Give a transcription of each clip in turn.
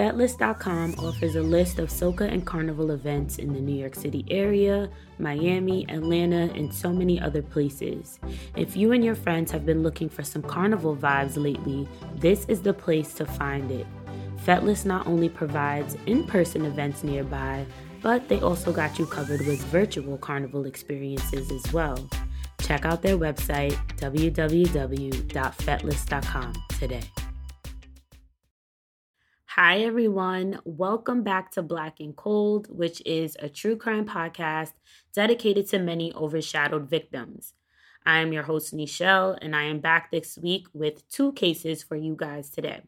FetList.com offers a list of Soca and Carnival events in the New York City area, Miami, Atlanta, and so many other places. If you and your friends have been looking for some carnival vibes lately, this is the place to find it. FetList not only provides in person events nearby, but they also got you covered with virtual carnival experiences as well. Check out their website, www.fetlist.com, today. Hi, everyone. Welcome back to Black and Cold, which is a true crime podcast dedicated to many overshadowed victims. I am your host, Nichelle, and I am back this week with two cases for you guys today.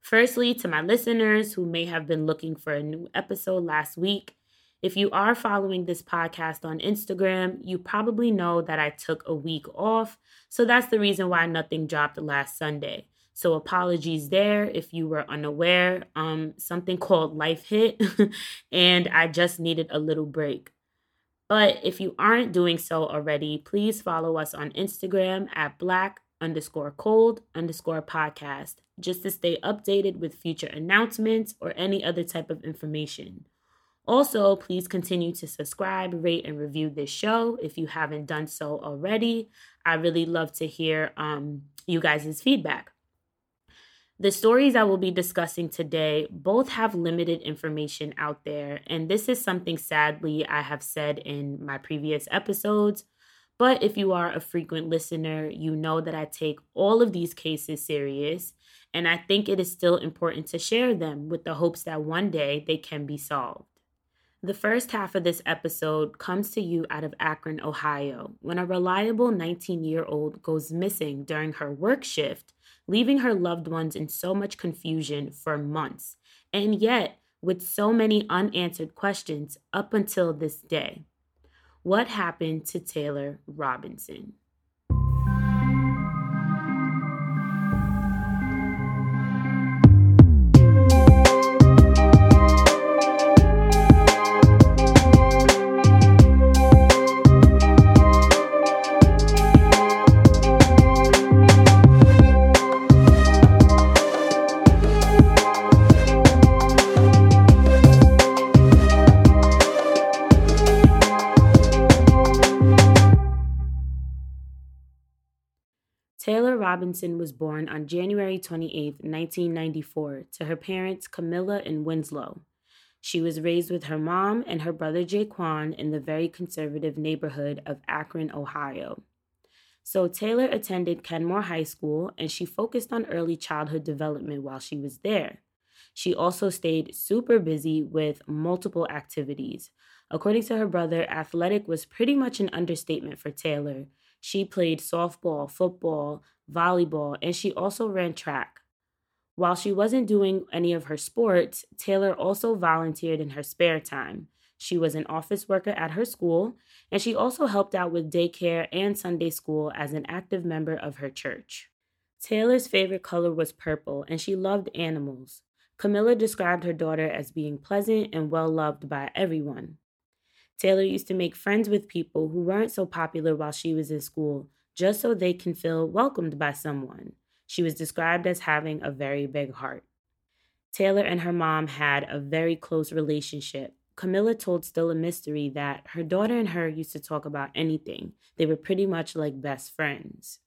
Firstly, to my listeners who may have been looking for a new episode last week, if you are following this podcast on Instagram, you probably know that I took a week off. So that's the reason why nothing dropped last Sunday. So apologies there if you were unaware. Um, something called life hit, and I just needed a little break. But if you aren't doing so already, please follow us on Instagram at black underscore cold underscore podcast just to stay updated with future announcements or any other type of information. Also, please continue to subscribe, rate, and review this show if you haven't done so already. I really love to hear um, you guys' feedback. The stories I will be discussing today both have limited information out there, and this is something sadly I have said in my previous episodes. But if you are a frequent listener, you know that I take all of these cases serious, and I think it is still important to share them with the hopes that one day they can be solved. The first half of this episode comes to you out of Akron, Ohio, when a reliable 19 year old goes missing during her work shift leaving her loved ones in so much confusion for months, and yet with so many unanswered questions up until this day. What happened to Taylor Robinson? Robinson was born on January 28, 1994, to her parents Camilla and Winslow. She was raised with her mom and her brother Jaquan in the very conservative neighborhood of Akron, Ohio. So Taylor attended Kenmore High School and she focused on early childhood development while she was there. She also stayed super busy with multiple activities. According to her brother, athletic was pretty much an understatement for Taylor, she played softball, football, volleyball, and she also ran track. While she wasn't doing any of her sports, Taylor also volunteered in her spare time. She was an office worker at her school, and she also helped out with daycare and Sunday school as an active member of her church. Taylor's favorite color was purple, and she loved animals. Camilla described her daughter as being pleasant and well loved by everyone. Taylor used to make friends with people who weren't so popular while she was in school, just so they can feel welcomed by someone. She was described as having a very big heart. Taylor and her mom had a very close relationship. Camilla told Still a Mystery that her daughter and her used to talk about anything. They were pretty much like best friends.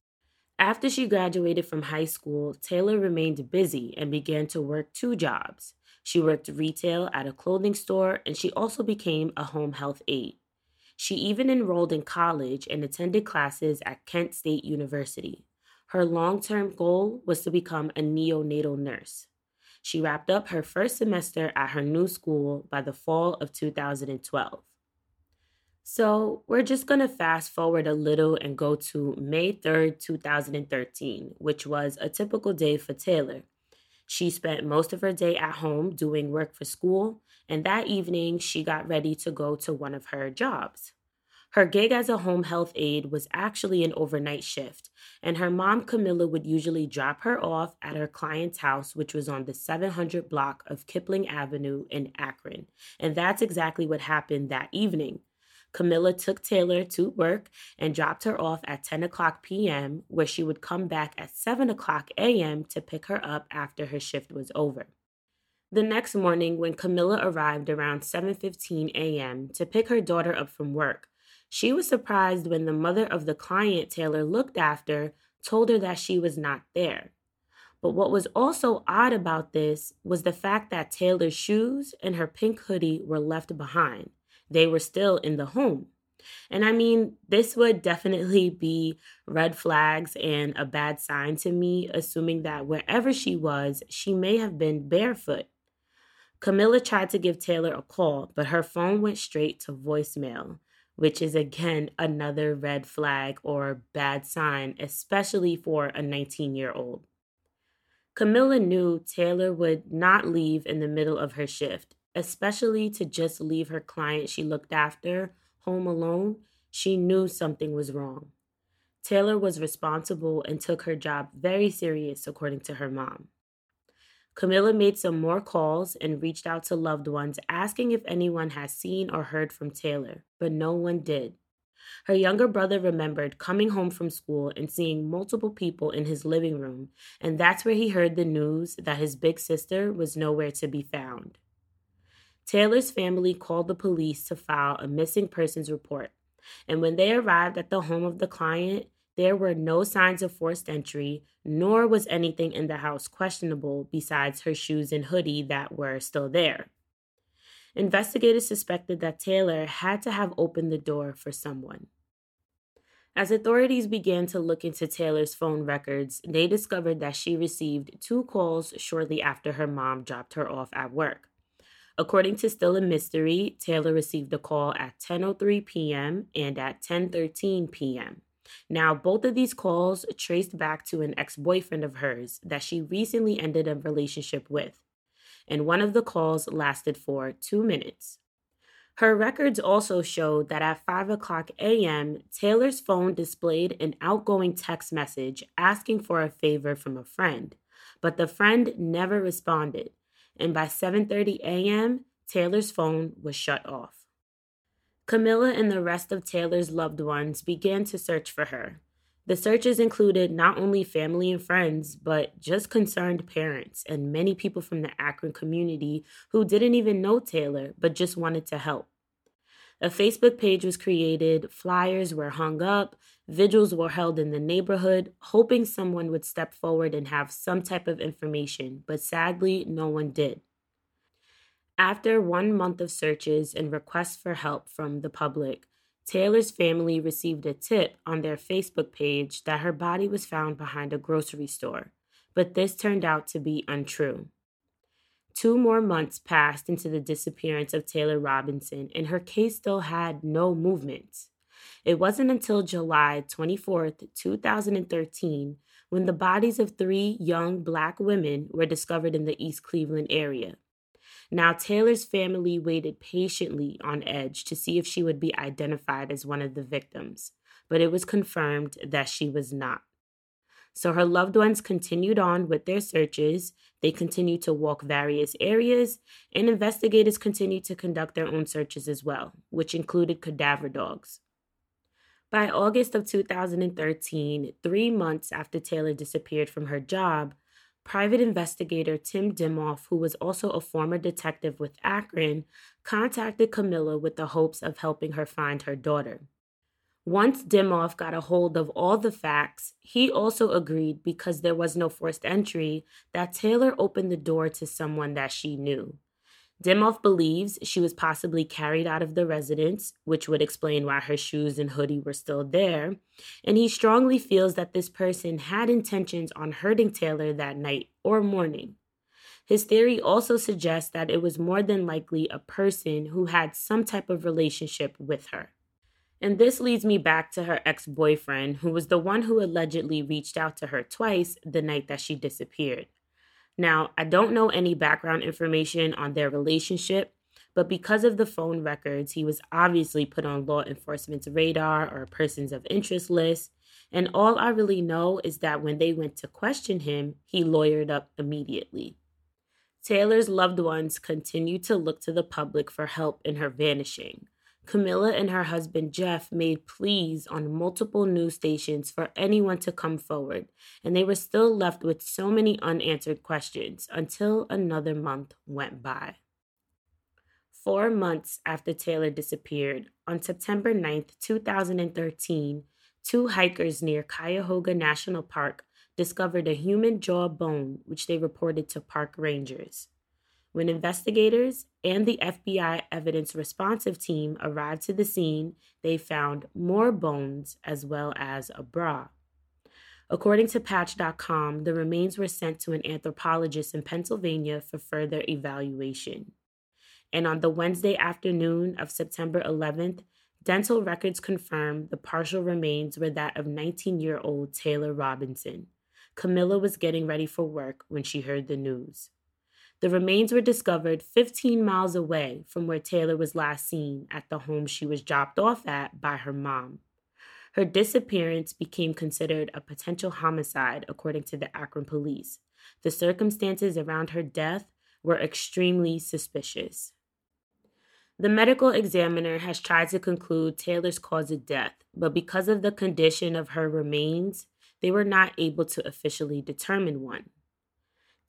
After she graduated from high school, Taylor remained busy and began to work two jobs. She worked retail at a clothing store and she also became a home health aide. She even enrolled in college and attended classes at Kent State University. Her long term goal was to become a neonatal nurse. She wrapped up her first semester at her new school by the fall of 2012. So, we're just going to fast forward a little and go to May 3rd, 2013, which was a typical day for Taylor. She spent most of her day at home doing work for school, and that evening she got ready to go to one of her jobs. Her gig as a home health aide was actually an overnight shift, and her mom, Camilla, would usually drop her off at her client's house, which was on the 700 block of Kipling Avenue in Akron. And that's exactly what happened that evening. Camilla took Taylor to work and dropped her off at 10 o'clock p.m., where she would come back at 7 o'clock a.m. to pick her up after her shift was over. The next morning, when Camilla arrived around 7:15 a.m. to pick her daughter up from work, she was surprised when the mother of the client Taylor looked after told her that she was not there. But what was also odd about this was the fact that Taylor's shoes and her pink hoodie were left behind. They were still in the home. And I mean, this would definitely be red flags and a bad sign to me, assuming that wherever she was, she may have been barefoot. Camilla tried to give Taylor a call, but her phone went straight to voicemail, which is again another red flag or bad sign, especially for a 19 year old. Camilla knew Taylor would not leave in the middle of her shift, especially to just leave her client she looked after home alone. She knew something was wrong. Taylor was responsible and took her job very serious, according to her mom. Camilla made some more calls and reached out to loved ones asking if anyone had seen or heard from Taylor, but no one did. Her younger brother remembered coming home from school and seeing multiple people in his living room, and that's where he heard the news that his big sister was nowhere to be found. Taylor's family called the police to file a missing persons report, and when they arrived at the home of the client, there were no signs of forced entry, nor was anything in the house questionable besides her shoes and hoodie that were still there. Investigators suspected that Taylor had to have opened the door for someone. As authorities began to look into Taylor's phone records, they discovered that she received two calls shortly after her mom dropped her off at work. According to Still a Mystery, Taylor received a call at 10:03 p.m. and at 10:13 p.m. Now, both of these calls traced back to an ex boyfriend of hers that she recently ended a relationship with, and one of the calls lasted for two minutes. Her records also showed that at 5 o'clock a.m., Taylor's phone displayed an outgoing text message asking for a favor from a friend, but the friend never responded, and by 7:30 a.m., Taylor's phone was shut off. Camilla and the rest of Taylor's loved ones began to search for her. The searches included not only family and friends, but just concerned parents and many people from the Akron community who didn't even know Taylor but just wanted to help. A Facebook page was created, flyers were hung up, vigils were held in the neighborhood, hoping someone would step forward and have some type of information, but sadly, no one did. After one month of searches and requests for help from the public, Taylor's family received a tip on their Facebook page that her body was found behind a grocery store, but this turned out to be untrue. Two more months passed into the disappearance of Taylor Robinson, and her case still had no movement. It wasn't until July 24th, 2013, when the bodies of three young black women were discovered in the East Cleveland area. Now, Taylor's family waited patiently on edge to see if she would be identified as one of the victims, but it was confirmed that she was not. So her loved ones continued on with their searches. They continued to walk various areas, and investigators continued to conduct their own searches as well, which included cadaver dogs. By August of 2013, three months after Taylor disappeared from her job, Private investigator Tim Dimoff, who was also a former detective with Akron, contacted Camilla with the hopes of helping her find her daughter. Once Dimoff got a hold of all the facts, he also agreed because there was no forced entry that Taylor opened the door to someone that she knew. Dimoff believes she was possibly carried out of the residence, which would explain why her shoes and hoodie were still there. And he strongly feels that this person had intentions on hurting Taylor that night or morning. His theory also suggests that it was more than likely a person who had some type of relationship with her. And this leads me back to her ex boyfriend, who was the one who allegedly reached out to her twice the night that she disappeared. Now, I don't know any background information on their relationship, but because of the phone records, he was obviously put on law enforcement's radar or persons of interest list. And all I really know is that when they went to question him, he lawyered up immediately. Taylor's loved ones continue to look to the public for help in her vanishing. Camilla and her husband Jeff made pleas on multiple news stations for anyone to come forward, and they were still left with so many unanswered questions until another month went by. Four months after Taylor disappeared, on September 9th, 2013, two hikers near Cuyahoga National Park discovered a human jaw bone, which they reported to park rangers. When investigators and the FBI evidence responsive team arrived to the scene, they found more bones as well as a bra. According to Patch.com, the remains were sent to an anthropologist in Pennsylvania for further evaluation. And on the Wednesday afternoon of September 11th, dental records confirmed the partial remains were that of 19 year old Taylor Robinson. Camilla was getting ready for work when she heard the news. The remains were discovered 15 miles away from where Taylor was last seen at the home she was dropped off at by her mom. Her disappearance became considered a potential homicide, according to the Akron police. The circumstances around her death were extremely suspicious. The medical examiner has tried to conclude Taylor's cause of death, but because of the condition of her remains, they were not able to officially determine one.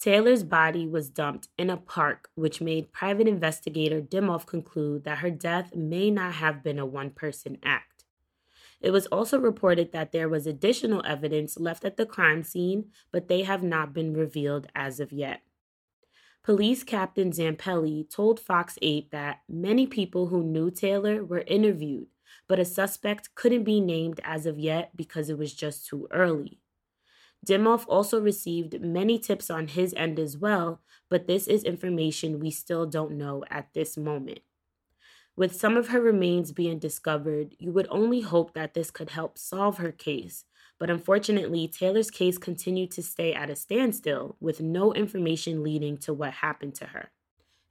Taylor's body was dumped in a park, which made private investigator Dimoff conclude that her death may not have been a one person act. It was also reported that there was additional evidence left at the crime scene, but they have not been revealed as of yet. Police Captain Zampelli told Fox 8 that many people who knew Taylor were interviewed, but a suspect couldn't be named as of yet because it was just too early. Dimoff also received many tips on his end as well, but this is information we still don't know at this moment. With some of her remains being discovered, you would only hope that this could help solve her case, but unfortunately, Taylor's case continued to stay at a standstill with no information leading to what happened to her.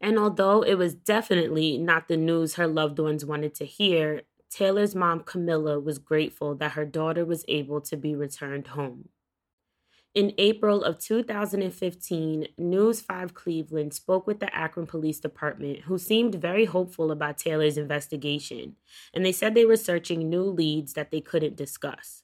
And although it was definitely not the news her loved ones wanted to hear, Taylor's mom, Camilla, was grateful that her daughter was able to be returned home. In April of 2015, News 5 Cleveland spoke with the Akron Police Department, who seemed very hopeful about Taylor's investigation, and they said they were searching new leads that they couldn't discuss.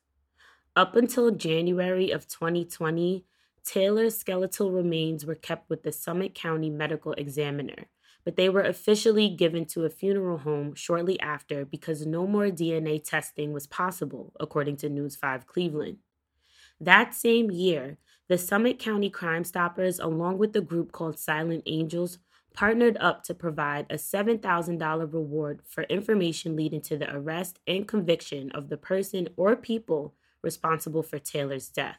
Up until January of 2020, Taylor's skeletal remains were kept with the Summit County Medical Examiner, but they were officially given to a funeral home shortly after because no more DNA testing was possible, according to News 5 Cleveland. That same year, the Summit County Crime Stoppers, along with the group called Silent Angels, partnered up to provide a $7,000 reward for information leading to the arrest and conviction of the person or people responsible for Taylor's death.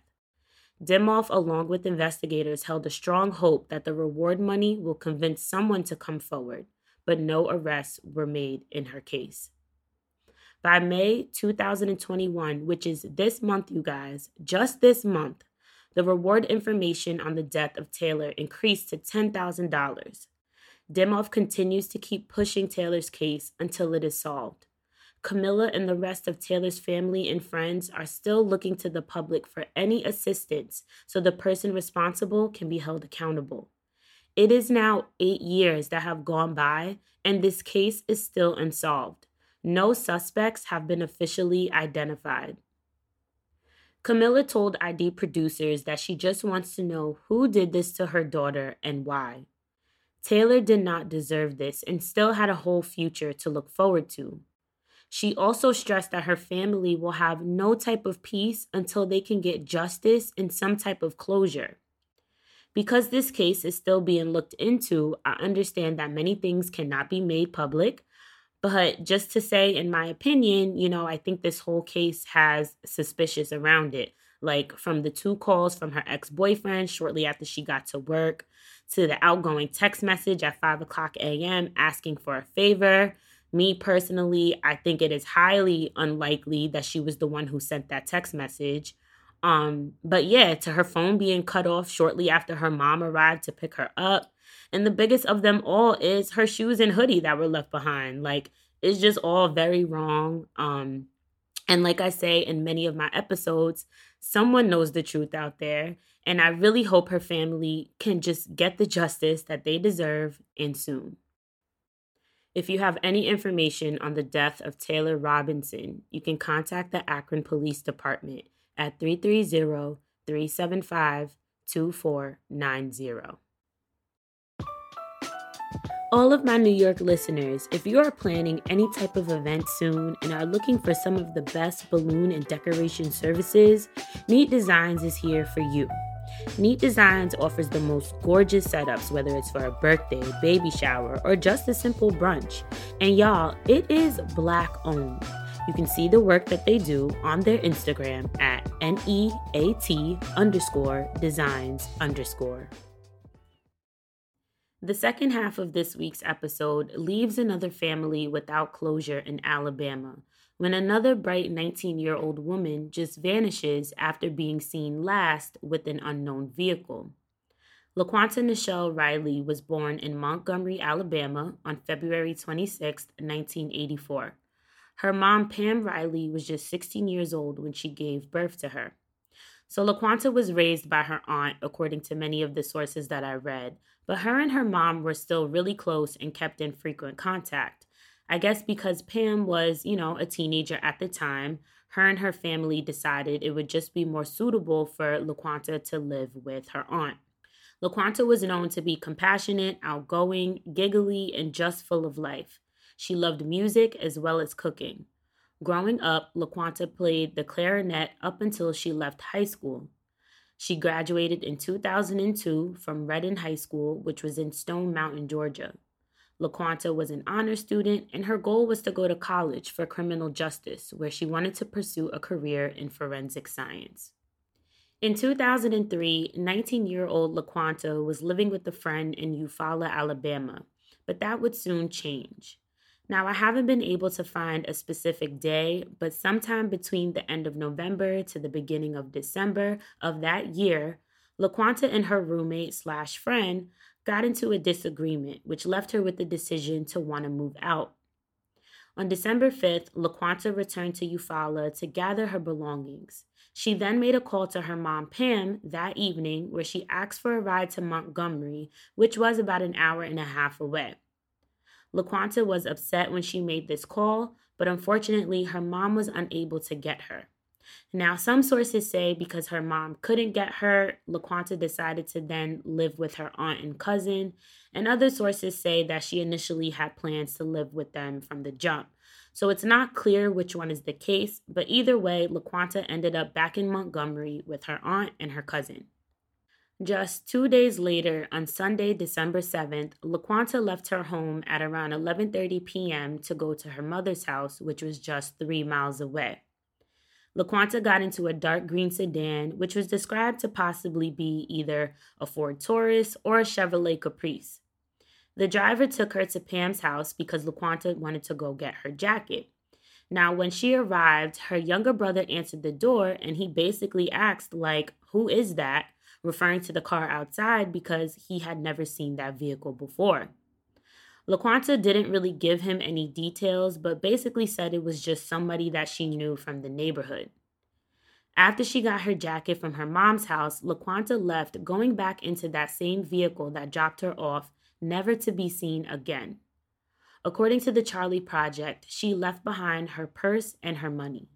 Dimoff, along with investigators, held a strong hope that the reward money will convince someone to come forward, but no arrests were made in her case. By May 2021, which is this month, you guys, just this month, the reward information on the death of Taylor increased to $10,000. Dimoff continues to keep pushing Taylor's case until it is solved. Camilla and the rest of Taylor's family and friends are still looking to the public for any assistance so the person responsible can be held accountable. It is now eight years that have gone by, and this case is still unsolved. No suspects have been officially identified. Camilla told ID producers that she just wants to know who did this to her daughter and why. Taylor did not deserve this and still had a whole future to look forward to. She also stressed that her family will have no type of peace until they can get justice and some type of closure. Because this case is still being looked into, I understand that many things cannot be made public, but just to say, in my opinion, you know, I think this whole case has suspicious around it. Like from the two calls from her ex boyfriend shortly after she got to work, to the outgoing text message at 5 o'clock a.m. asking for a favor. Me personally, I think it is highly unlikely that she was the one who sent that text message. Um, but yeah, to her phone being cut off shortly after her mom arrived to pick her up, and the biggest of them all is her shoes and hoodie that were left behind. Like it's just all very wrong. Um and like I say in many of my episodes, someone knows the truth out there. And I really hope her family can just get the justice that they deserve and soon. If you have any information on the death of Taylor Robinson, you can contact the Akron Police Department at 330 375 2490. All of my New York listeners, if you are planning any type of event soon and are looking for some of the best balloon and decoration services, Neat Designs is here for you. Neat Designs offers the most gorgeous setups, whether it's for a birthday, baby shower, or just a simple brunch. And y'all, it is black owned. You can see the work that they do on their Instagram at NEAT underscore designs underscore. The second half of this week's episode leaves another family without closure in Alabama when another bright 19 year old woman just vanishes after being seen last with an unknown vehicle. LaQuanta Nichelle Riley was born in Montgomery, Alabama on February 26, 1984. Her mom, Pam Riley, was just 16 years old when she gave birth to her. So LaQuanta was raised by her aunt, according to many of the sources that I read, but her and her mom were still really close and kept in frequent contact. I guess because Pam was, you know, a teenager at the time, her and her family decided it would just be more suitable for LaQuanta to live with her aunt. LaQuanta was known to be compassionate, outgoing, giggly, and just full of life. She loved music as well as cooking. Growing up, LaQuanta played the clarinet up until she left high school. She graduated in 2002 from Redan High School, which was in Stone Mountain, Georgia. LaQuanta was an honor student, and her goal was to go to college for criminal justice, where she wanted to pursue a career in forensic science. In 2003, 19 year old LaQuanta was living with a friend in Eufaula, Alabama, but that would soon change. Now, I haven't been able to find a specific day, but sometime between the end of November to the beginning of December of that year, LaQuanta and her roommate slash friend got into a disagreement, which left her with the decision to want to move out. On December 5th, LaQuanta returned to Eufaula to gather her belongings. She then made a call to her mom, Pam, that evening, where she asked for a ride to Montgomery, which was about an hour and a half away. LaQuanta was upset when she made this call, but unfortunately, her mom was unable to get her. Now, some sources say because her mom couldn't get her, LaQuanta decided to then live with her aunt and cousin. And other sources say that she initially had plans to live with them from the jump. So it's not clear which one is the case, but either way, LaQuanta ended up back in Montgomery with her aunt and her cousin. Just two days later, on Sunday, December 7th, LaQuanta left her home at around 11:30 p.m. to go to her mother's house, which was just three miles away. LaQuanta got into a dark green sedan, which was described to possibly be either a Ford Taurus or a Chevrolet Caprice. The driver took her to Pam's house because LaQuanta wanted to go get her jacket. Now, when she arrived, her younger brother answered the door and he basically asked, like, who is that? Referring to the car outside because he had never seen that vehicle before. LaQuanta didn't really give him any details, but basically said it was just somebody that she knew from the neighborhood. After she got her jacket from her mom's house, LaQuanta left, going back into that same vehicle that dropped her off, never to be seen again. According to the Charley Project, she left behind her purse and her money.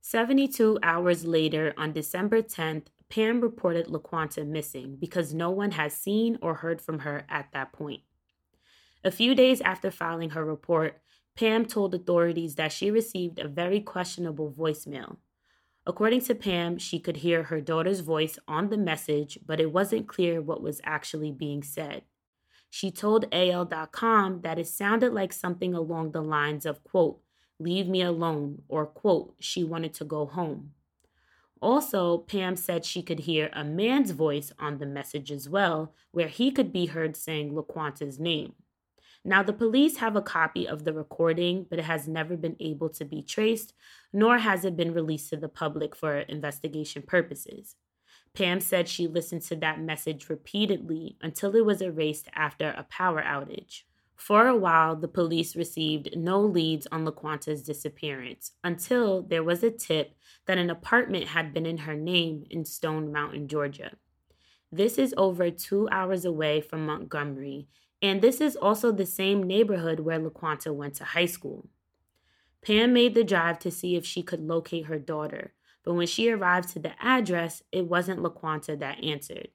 72 hours later, on December 10th, Pam reported LaQuanta missing because no one has seen or heard from her at that point. A few days after filing her report, Pam told authorities that she received a very questionable voicemail. According to Pam, she could hear her daughter's voice on the message, but it wasn't clear what was actually being said. She told AL.com that it sounded like something along the lines of, quote, leave me alone, or, quote, she wanted to go home. Also, Pam said she could hear a man's voice on the message as well, where he could be heard saying LaQuanta's name. Now, the police have a copy of the recording, but it has never been able to be traced, nor has it been released to the public for investigation purposes. Pam said she listened to that message repeatedly until it was erased after a power outage. For a while, the police received no leads on LaQuanta's disappearance until there was a tip that an apartment had been in her name in Stone Mountain, Georgia. This is over two hours away from Montgomery, and this is also the same neighborhood where LaQuanta went to high school. Pam made the drive to see if she could locate her daughter, but when she arrived to the address, it wasn't LaQuanta that answered.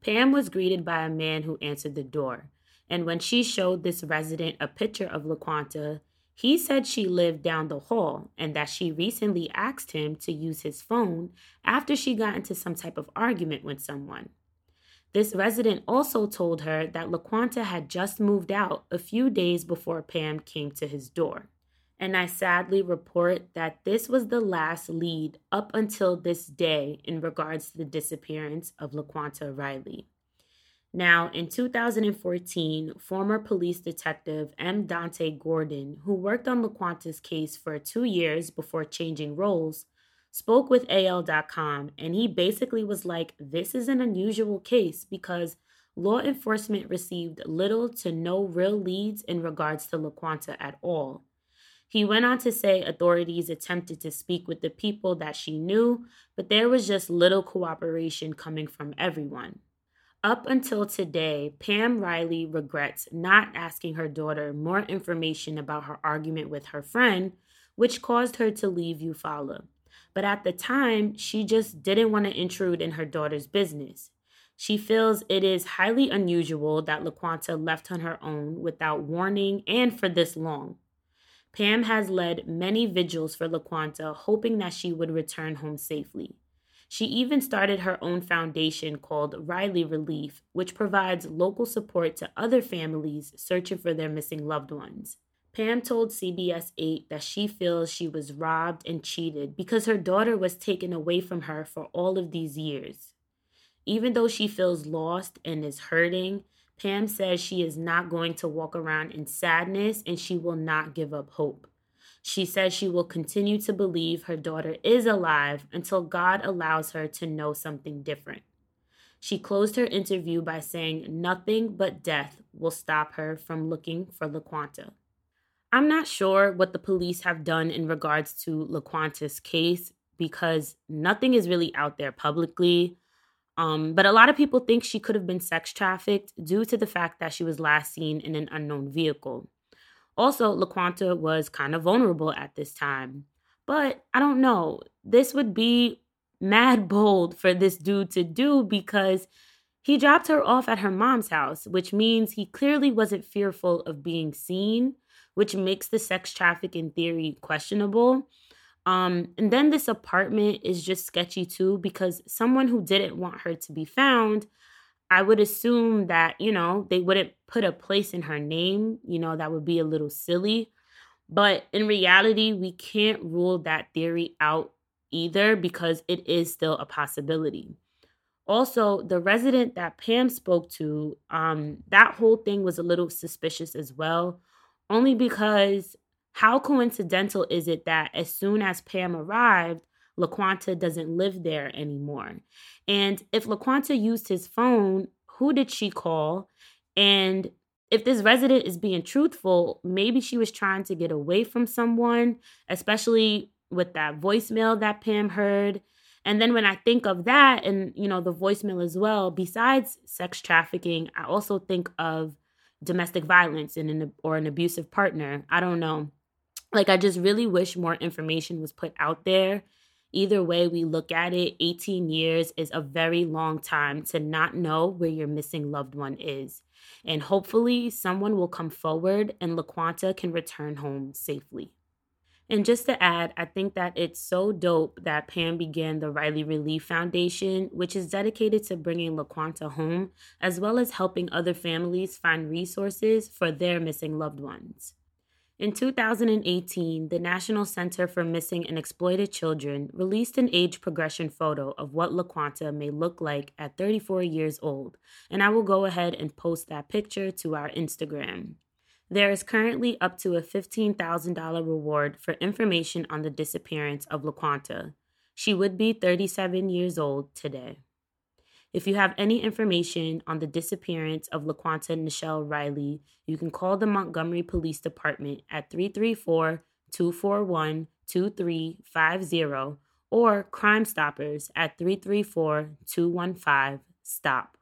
Pam was greeted by a man who answered the door, and when she showed this resident a picture of LaQuanta, he said she lived down the hall and that she recently asked him to use his phone after she got into some type of argument with someone. This resident also told her that LaQuanta had just moved out a few days before Pam came to his door. And I sadly report that this was the last lead up until this day in regards to the disappearance of LaQuanta Riley. Now, in 2014, former police detective M. Dante Gordon, who worked on LaQuanta's case for two years before changing roles, spoke with AL.com and he basically was like, This is an unusual case because law enforcement received little to no real leads in regards to LaQuanta at all. He went on to say authorities attempted to speak with the people that she knew, but there was just little cooperation coming from everyone. Up until today, Pam Riley regrets not asking her daughter more information about her argument with her friend, which caused her to leave Eufaula. But at the time, she just didn't want to intrude in her daughter's business. She feels it is highly unusual that LaQuanta left on her own without warning and for this long. Pam has led many vigils for LaQuanta, hoping that she would return home safely. She even started her own foundation called Riley Relief, which provides local support to other families searching for their missing loved ones. Pam told CBS 8 that she feels she was robbed and cheated because her daughter was taken away from her for all of these years. Even though she feels lost and is hurting, Pam says she is not going to walk around in sadness and she will not give up hope. She says she will continue to believe her daughter is alive until God allows her to know something different. She closed her interview by saying nothing but death will stop her from looking for LaQuanta. I'm not sure what the police have done in regards to LaQuanta's case because nothing is really out there publicly. Um, but a lot of people think she could have been sex trafficked due to the fact that she was last seen in an unknown vehicle. Also, LaQuanta was kind of vulnerable at this time. But I don't know. This would be mad bold for this dude to do because he dropped her off at her mom's house, which means he clearly wasn't fearful of being seen which makes the sex trafficking theory questionable. Um, and then this apartment is just sketchy too because someone who didn't want her to be found, I would assume that, you know, they wouldn't put a place in her name. You know, that would be a little silly. But in reality, we can't rule that theory out either because it is still a possibility. Also, the resident that Pam spoke to, um, that whole thing was a little suspicious as well only because how coincidental is it that as soon as Pam arrived, LaQuanta doesn't live there anymore? And if LaQuanta used his phone, who did she call? And if this resident is being truthful, maybe she was trying to get away from someone, especially with that voicemail that Pam heard. And then when I think of that and, you know, the voicemail as well, besides sex trafficking, I also think of domestic violence in an or an abusive partner. I don't know. Like I just really wish more information was put out there. Either way we look at it, 18 years is a very long time to not know where your missing loved one is. And hopefully someone will come forward and LaQuanta can return home safely. And just to add, I think that it's so dope that Pam began the Riley Relief Foundation, which is dedicated to bringing LaQuanta home, as well as helping other families find resources for their missing loved ones. In 2018, the National Center for Missing and Exploited Children released an age progression photo of what LaQuanta may look like at 34 years old, and I will go ahead and post that picture to our Instagram. There is currently up to a $15,000 reward for information on the disappearance of LaQuanta. She would be 37 years old today. If you have any information on the disappearance of LaQuanta Nichelle Riley, you can call the Montgomery Police Department at 334 241 2350 or Crime Stoppers at 334 215 STOP.